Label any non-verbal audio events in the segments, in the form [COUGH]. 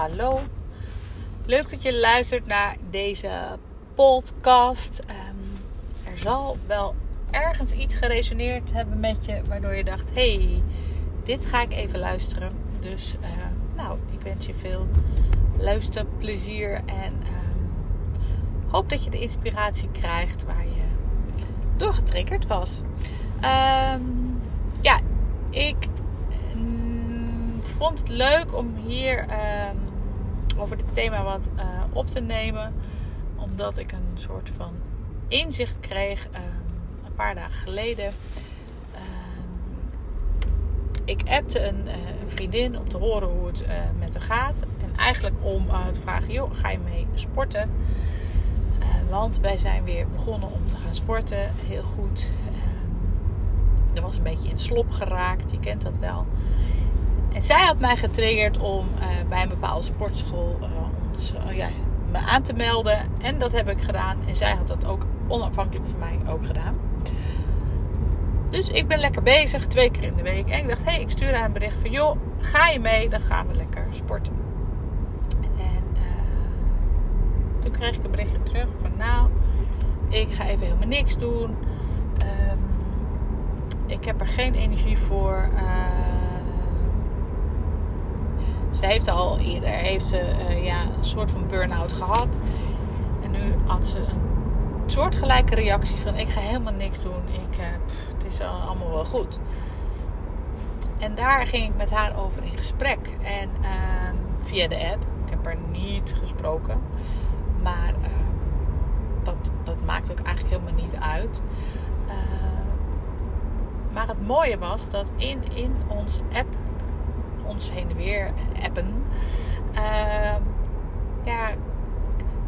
hallo. Leuk dat je luistert naar deze podcast. Ehm, er zal wel ergens iets geresoneerd hebben met je, waardoor je dacht: hey, dit ga ik even luisteren. Dus, uh, nou, ik wens je veel luisterplezier en uh, hoop dat je de inspiratie krijgt waar je door getriggerd was. Um, ja, ik vond het leuk om hier over dit thema wat uh, op te nemen. Omdat ik een soort van inzicht kreeg um, een paar dagen geleden. Um, ik appte een, uh, een, vriendin om te horen hoe het uh, met haar gaat. En eigenlijk om te vragen, joh, ga je mee sporten? want wij zijn weer begonnen om te gaan sporten. Heel goed. er was een beetje in slop geraakt. Je kent dat wel. En zij had mij getriggerd om uh, bij een bepaalde sportschool uh, ons, uh, ja, me aan te melden. En dat heb ik gedaan. En zij had dat ook onafhankelijk van mij ook gedaan. Dus ik ben lekker bezig, twee keer in de week. En ik dacht, hé, hey, ik stuur haar een bericht van... joh, ga je mee? Dan gaan we lekker sporten. En toen kreeg ik een berichtje terug van... nou, ik ga even helemaal niks doen. Um, ik heb er geen energie voor... Ze heeft al eerder heeft ze, uh, ja, een soort van burn-out gehad. En nu had ze een soortgelijke reactie van ik ga helemaal niks doen. Ik, pff, het is allemaal wel goed. En daar ging ik met haar over in gesprek. En uh, via de app. Ik heb haar niet gesproken. Maar ehm, dat, dat maakt ook eigenlijk helemaal niet uit. maar het mooie was dat in, in ons app ons heen en weer appen. Uh, ja,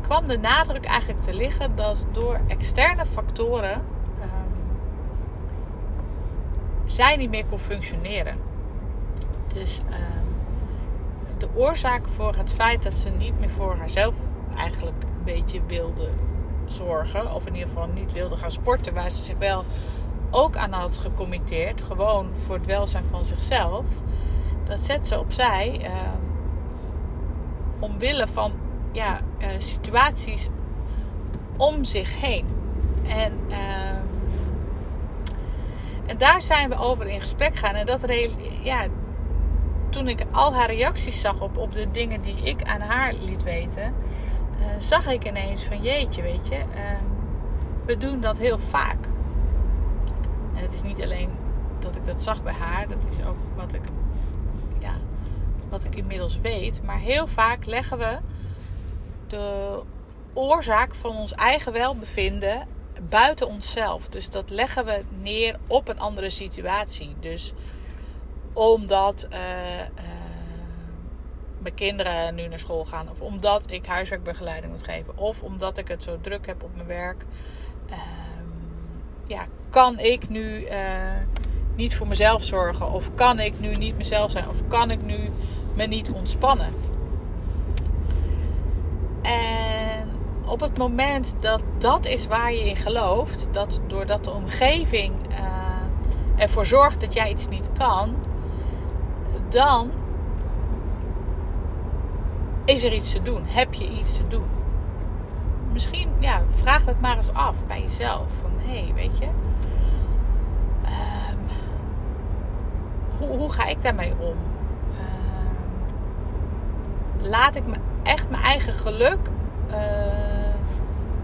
kwam de nadruk eigenlijk te liggen dat door externe factoren uh, zij niet meer kon functioneren. Dus uh, de oorzaak voor het feit dat ze niet meer voor haarzelf eigenlijk een beetje wilde zorgen, of in ieder geval niet wilde gaan sporten, waar ze zich wel ook aan had gecommitteerd, gewoon voor het welzijn van zichzelf dat zet ze opzij uh, omwille van ja, uh, situaties om zich heen. En, uh, en daar zijn we over in gesprek gaan. En dat ja, toen ik al haar reacties zag op, op de dingen die ik aan haar liet weten, eh, zag ik ineens van jeetje, weet je, ehm, we doen dat heel vaak. En het is niet alleen dat ik dat zag bij haar, dat is ook wat ik wat ik inmiddels weet. Maar heel vaak leggen we de oorzaak van ons eigen welbevinden buiten onszelf. Dus dat leggen we neer op een andere situatie. Dus omdat uh, uh, mijn kinderen nu naar school gaan, of omdat ik huiswerkbegeleiding moet geven, of omdat ik het zo druk heb op mijn werk, uh, ja, kan ik nu eh, niet voor mezelf zorgen, of kan ik nu niet mezelf zijn, of kan ik nu me niet ontspannen. En op het moment dat dat is waar je in gelooft, dat doordat de omgeving uh, ervoor zorgt dat jij iets niet kan, dan is er iets te doen. Heb je iets te doen? Misschien, ja, vraag dat maar eens af bij jezelf. Van, hé, hey, weet je, um, hoe, hoe ga ik daarmee om? Laat ik me echt mijn eigen geluk uh,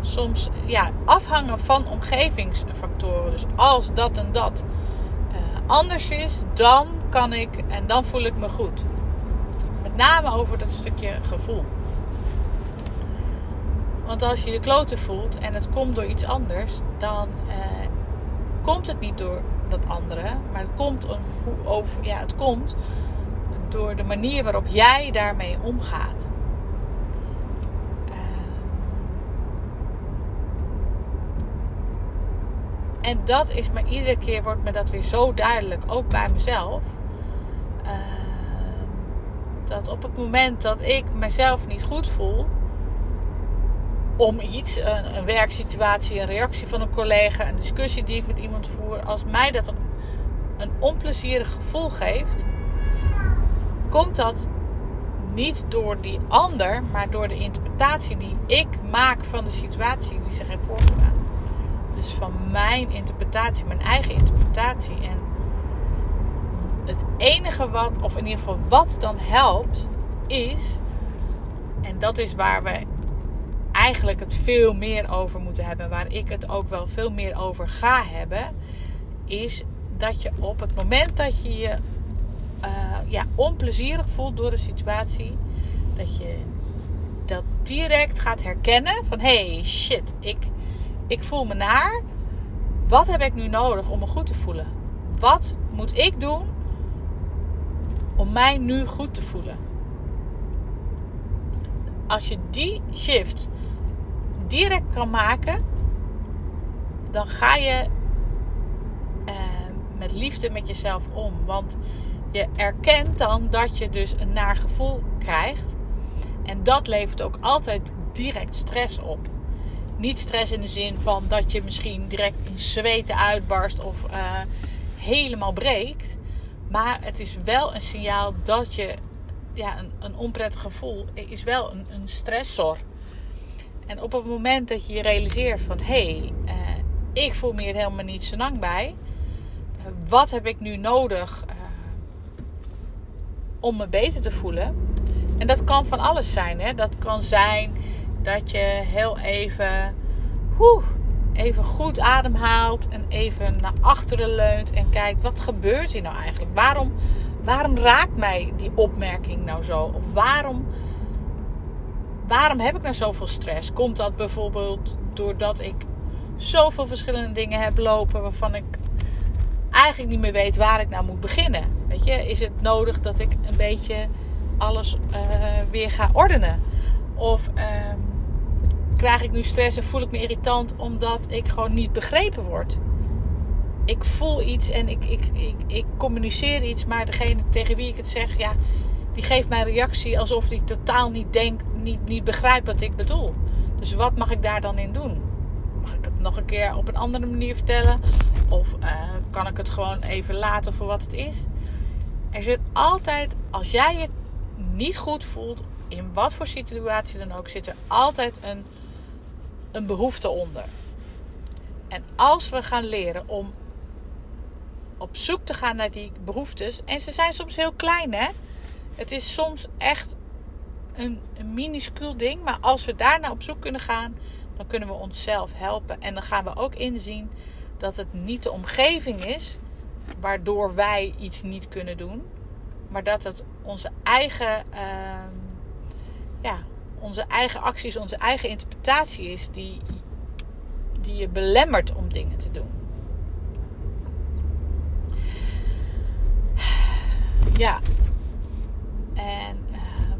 soms ja, afhangen van omgevingsfactoren. Dus als dat en dat uh, anders is, dan kan ik en dan voel ik me goed. Met name over dat stukje gevoel. Want als je je kloten voelt en het komt door iets anders, dan uh, komt het niet door dat andere, maar het komt, over, ja, het komt door de manier waarop jij daarmee omgaat. Ehm, en dat is me iedere keer wordt me dat weer zo duidelijk, ook bij mezelf. Ehm, dat op het moment dat ik mezelf niet goed voel, om iets, een, werksituatie, een reactie van een collega, een discussie die ik met iemand voer, als mij dat een onplezierig gevoel geeft, komt dat Niet door die ander, maar door de interpretatie die ik maak van de situatie die zich heeft voorgedaan. Dus van mijn interpretatie, mijn eigen interpretatie. En het enige wat, of in ieder geval wat dan helpt, is, en dat is waar we eigenlijk het veel meer over moeten hebben, waar ik het ook wel veel meer over ga hebben, is dat je op het moment dat je je uh, ja, onplezierig voelt door de situatie, dat je dat direct gaat herkennen van hey shit, ik, ik voel me naar. Wat heb ik nu nodig om me goed te voelen? Wat moet ik doen om mij nu goed te voelen? Als je die shift direct kan maken, dan ga je uh, met liefde met jezelf om. Want erkent dan dat je dus een naar gevoel krijgt. En dat levert ook altijd direct stress op. Niet stress in de zin van dat je misschien direct in zweten uitbarst of uh, helemaal breekt. Maar het is wel een signaal dat je ja, een, een onprettig gevoel is wel een, een stressor. En op het moment dat je je realiseert van hé, hey, uh, ik voel me hier helemaal niet zo lang bij. Wat heb ik nu nodig uh, om me beter te voelen? En dat kan van alles zijn. Hè? Dat kan zijn dat je heel even, even goed ademhaalt en even naar achteren leunt en kijkt wat gebeurt hier nou eigenlijk? Waarom, waarom raakt mij die opmerking nou zo? Of waarom waarom heb ik nou zoveel stress? Komt dat bijvoorbeeld doordat ik zoveel verschillende dingen heb lopen waarvan ik eigenlijk niet meer weet waar ik nou moet beginnen? Weet je, is het nodig dat ik een beetje alles uh, weer ga ordenen? Of uh, krijg ik nu stress en voel ik me irritant omdat ik gewoon niet begrepen word? Ik voel iets en ik, ik, ik, ik communiceer iets, maar degene tegen wie ik het zeg, ja, die geeft mij reactie alsof die totaal niet denkt, niet, niet begrijpt wat ik bedoel. Dus wat mag ik daar dan in doen? Nog een keer op een andere manier vertellen? Of uh, kan ik het gewoon even laten voor wat het is? Er zit altijd, als jij je niet goed voelt, in wat voor situatie dan ook, zit er altijd een, een behoefte onder. En als we gaan leren om op zoek te gaan naar die behoeftes, en ze zijn soms heel klein, hè? Het is soms echt een, een minuscuul ding. Maar als we daarna op zoek kunnen gaan, dan kunnen we onszelf helpen. En dan gaan we ook inzien dat het niet de omgeving is waardoor wij iets niet kunnen doen. Maar dat het onze eigen, uh, ja, onze eigen acties, onze eigen interpretatie is die, die je belemmert om dingen te doen. Ja, en uh,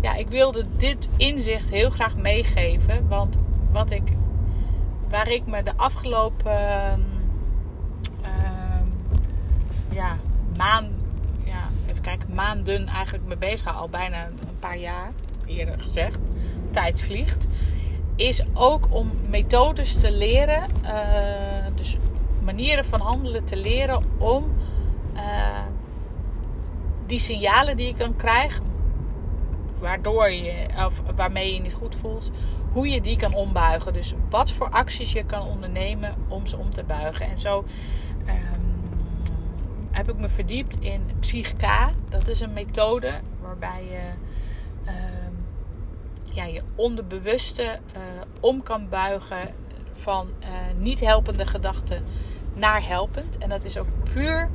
ja, ik wilde dit inzicht heel graag meegeven. Want wat ik, waar ik me de afgelopen uh, ja, maand, ja, even kijken, maanden eigenlijk mee bezig ga, al bijna een paar jaar eerder gezegd. Tijd vliegt. Is ook om methodes te leren, uh, dus manieren van handelen te leren om uh, die signalen die ik dan krijg, waardoor je, of waarmee je niet goed voelt, hoe je die kan ombuigen. Dus wat voor acties je kan ondernemen om ze om te buigen. En zo um, heb ik me verdiept in Psychka. Dat is een methode waarbij je um, ja, je onderbewuste uh, om kan buigen van uh, niet helpende gedachten naar helpend. En dat is ook puur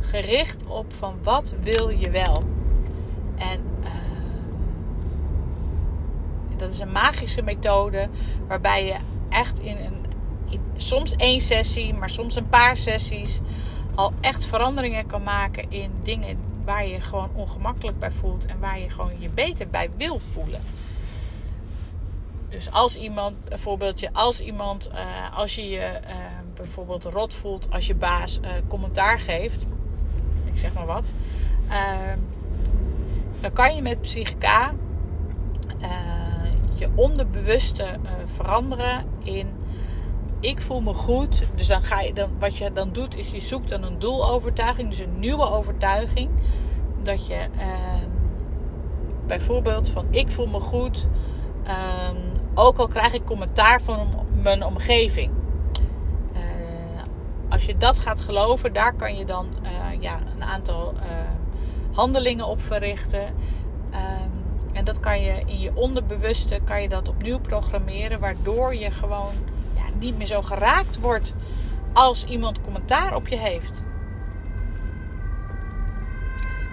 gericht op van wat wil je wel. En dat is een magische methode waarbij je echt in een soms één sessie, maar soms een paar sessies al echt veranderingen kan maken in dingen waar je gewoon ongemakkelijk bij voelt en waar je gewoon je beter bij wil voelen. Dus als iemand, een voorbeeldje, als iemand, uh, als je je uh, bijvoorbeeld rot voelt als je baas uh, commentaar geeft, ik zeg maar wat. Dan kan je met Psychica je onderbewuste uh, veranderen in ik voel me goed. Dus dan ga je dan, wat je dan doet, is je zoekt dan een doelovertuiging, dus een nieuwe overtuiging. Dat je ehm, bijvoorbeeld van ik voel me goed. Ehm, ook al krijg ik commentaar van mijn omgeving. Uh, als je dat gaat geloven, daar kan je dan uh, ja, een aantal uh, handelingen op verrichten. En dat kan je in je onderbewuste kan je dat opnieuw programmeren, waardoor je gewoon ja, niet meer zo geraakt wordt als iemand commentaar op je heeft.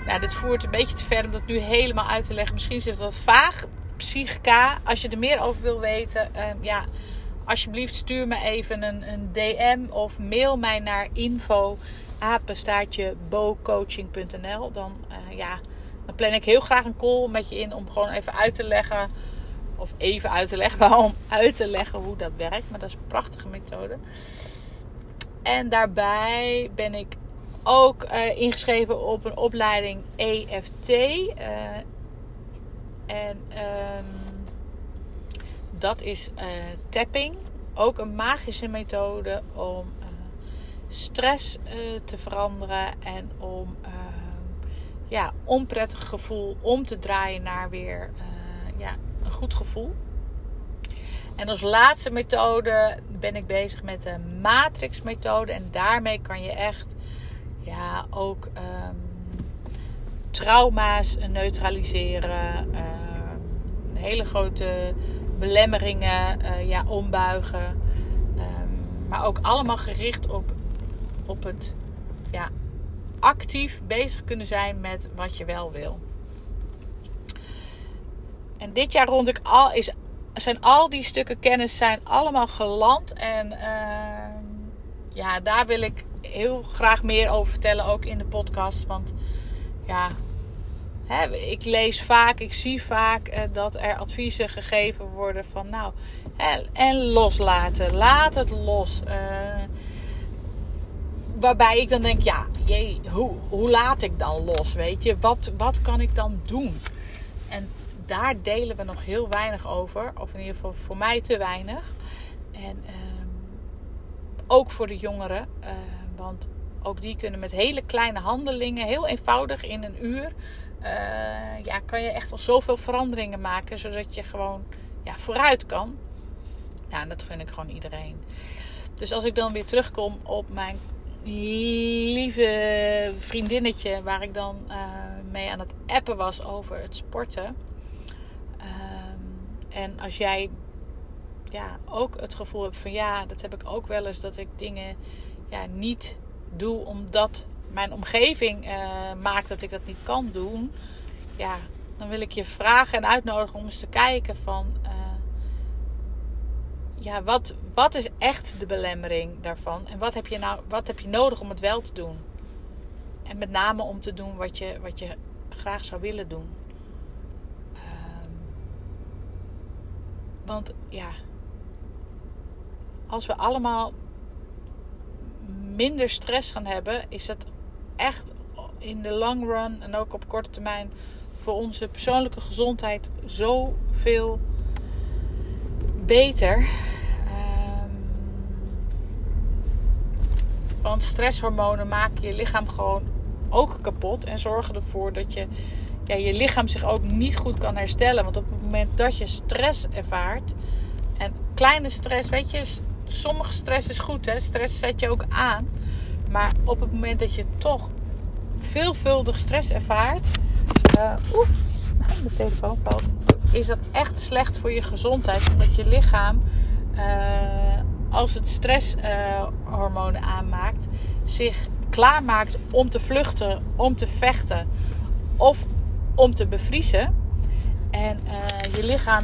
Nou, dit voert een beetje te ver om dat nu helemaal uit te leggen. Misschien is het wat vaag. Psychica, als je er meer over wil weten, uh, ja, alsjeblieft stuur me even een, een DM of mail mij naar info apenstaartje bocoaching.nl. Dan, uh, ja, dan plan ik heel graag een call met je in om gewoon even uit te leggen. Of even uit te leggen, [LAUGHS] maar om uit te leggen hoe dat werkt. Maar dat is een prachtige methode. En daarbij ben ik ook uh, ingeschreven op een opleiding EFT. Uh, en um, dat is uh, tapping. Ook een magische methode om stress te veranderen en om ja, onprettig gevoel om te draaien naar weer ja, een goed gevoel. En als laatste methode ben ik bezig met de matrix methode. En daarmee kan je echt ja, ook um, trauma's neutraliseren. Uh, hele grote belemmeringen uh, ja, ombuigen. Um, maar ook allemaal gericht op, op het ja, actief bezig kunnen zijn met wat je wel wil. En dit jaar rond ik al, is, zijn al die stukken kennis zijn allemaal geland. En uh, ja, daar wil ik heel graag meer over vertellen, ook in de podcast. Want ja, hè, ik lees vaak, ik zie vaak uh, dat er adviezen gegeven worden van nou, hè, en loslaten, laat het los. Uh, waarbij ik dan denk, ja, jee, hoe, hoe laat ik dan los, weet je? Wat, wat kan ik dan doen? En daar delen we nog heel weinig over. Of in ieder geval voor mij te weinig. En uh, ook voor de jongeren. Uh, want ook die kunnen met hele kleine handelingen, heel eenvoudig in een uur, uh, ja, kan je echt al zoveel veranderingen maken, zodat je gewoon ja, vooruit kan. En dat gun ik gewoon iedereen. Dus als ik dan weer terugkom op mijn lieve vriendinnetje, waar ik dan uh, mee aan het appen was over het sporten. Um, en als jij ja, ook het gevoel hebt van ja, dat heb ik ook wel eens dat ik dingen ja, niet doe omdat mijn omgeving uh, maakt dat ik dat niet kan doen, ja, dan wil ik je vragen en uitnodigen om eens te kijken van, uh, ja, wat, wat is echt de belemmering daarvan en wat heb je nou, wat heb je nodig om het wel te doen? En met name om te doen wat je, wat je graag zou willen doen. Um, want ja, als we allemaal minder stress gaan hebben, is dat echt in de long run en ook op korte termijn voor onze persoonlijke gezondheid zoveel beter. Um, want stresshormonen maken je lichaam gewoon ook kapot en zorgen ervoor dat je ja, je lichaam zich ook niet goed kan herstellen. Want op het moment dat je stress ervaart, en kleine stress, weet je, sommige stress is goed, hè? Stress zet je ook aan. Maar op het moment dat je toch veelvuldig stress ervaart. Uh, Oeh, mijn telefoon valt. Is dat echt slecht voor je gezondheid? Omdat je lichaam, uh, als het stresshormonen aanmaakt, zich klaarmaakt om te vluchten, om te vechten of om te bevriezen. En uh, je lichaam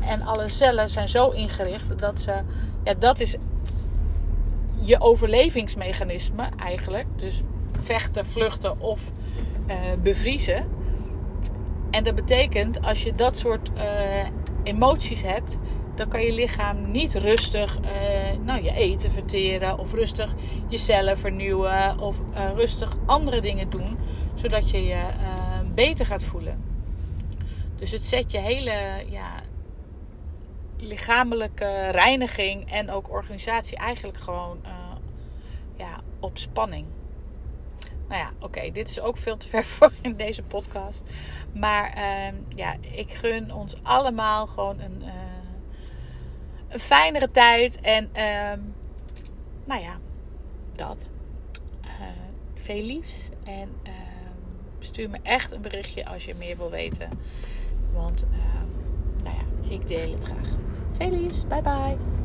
en alle cellen zijn zo ingericht dat ze ja, dat is je overlevingsmechanisme eigenlijk. Dus vechten, vluchten of uh, bevriezen. En dat betekent, als je dat soort uh, emoties hebt, dan kan je lichaam niet rustig uh, nou, je eten verteren of rustig je cellen vernieuwen of rustig andere dingen doen, zodat je je beter gaat voelen. Dus het zet je hele ja, lichamelijke reiniging en ook organisatie eigenlijk gewoon ja, op spanning. Nou ja, oké, dit is ook veel te ver [LAUGHS] voor in deze podcast. Maar ehm, ja, ik gun ons allemaal gewoon een, een fijnere tijd. En ehm, nou ja, dat. Uh, veel liefs. En uh, stuur me echt een berichtje als je meer wil weten. Want nou ja, ik deel het graag. Veel liefs. Bye bye.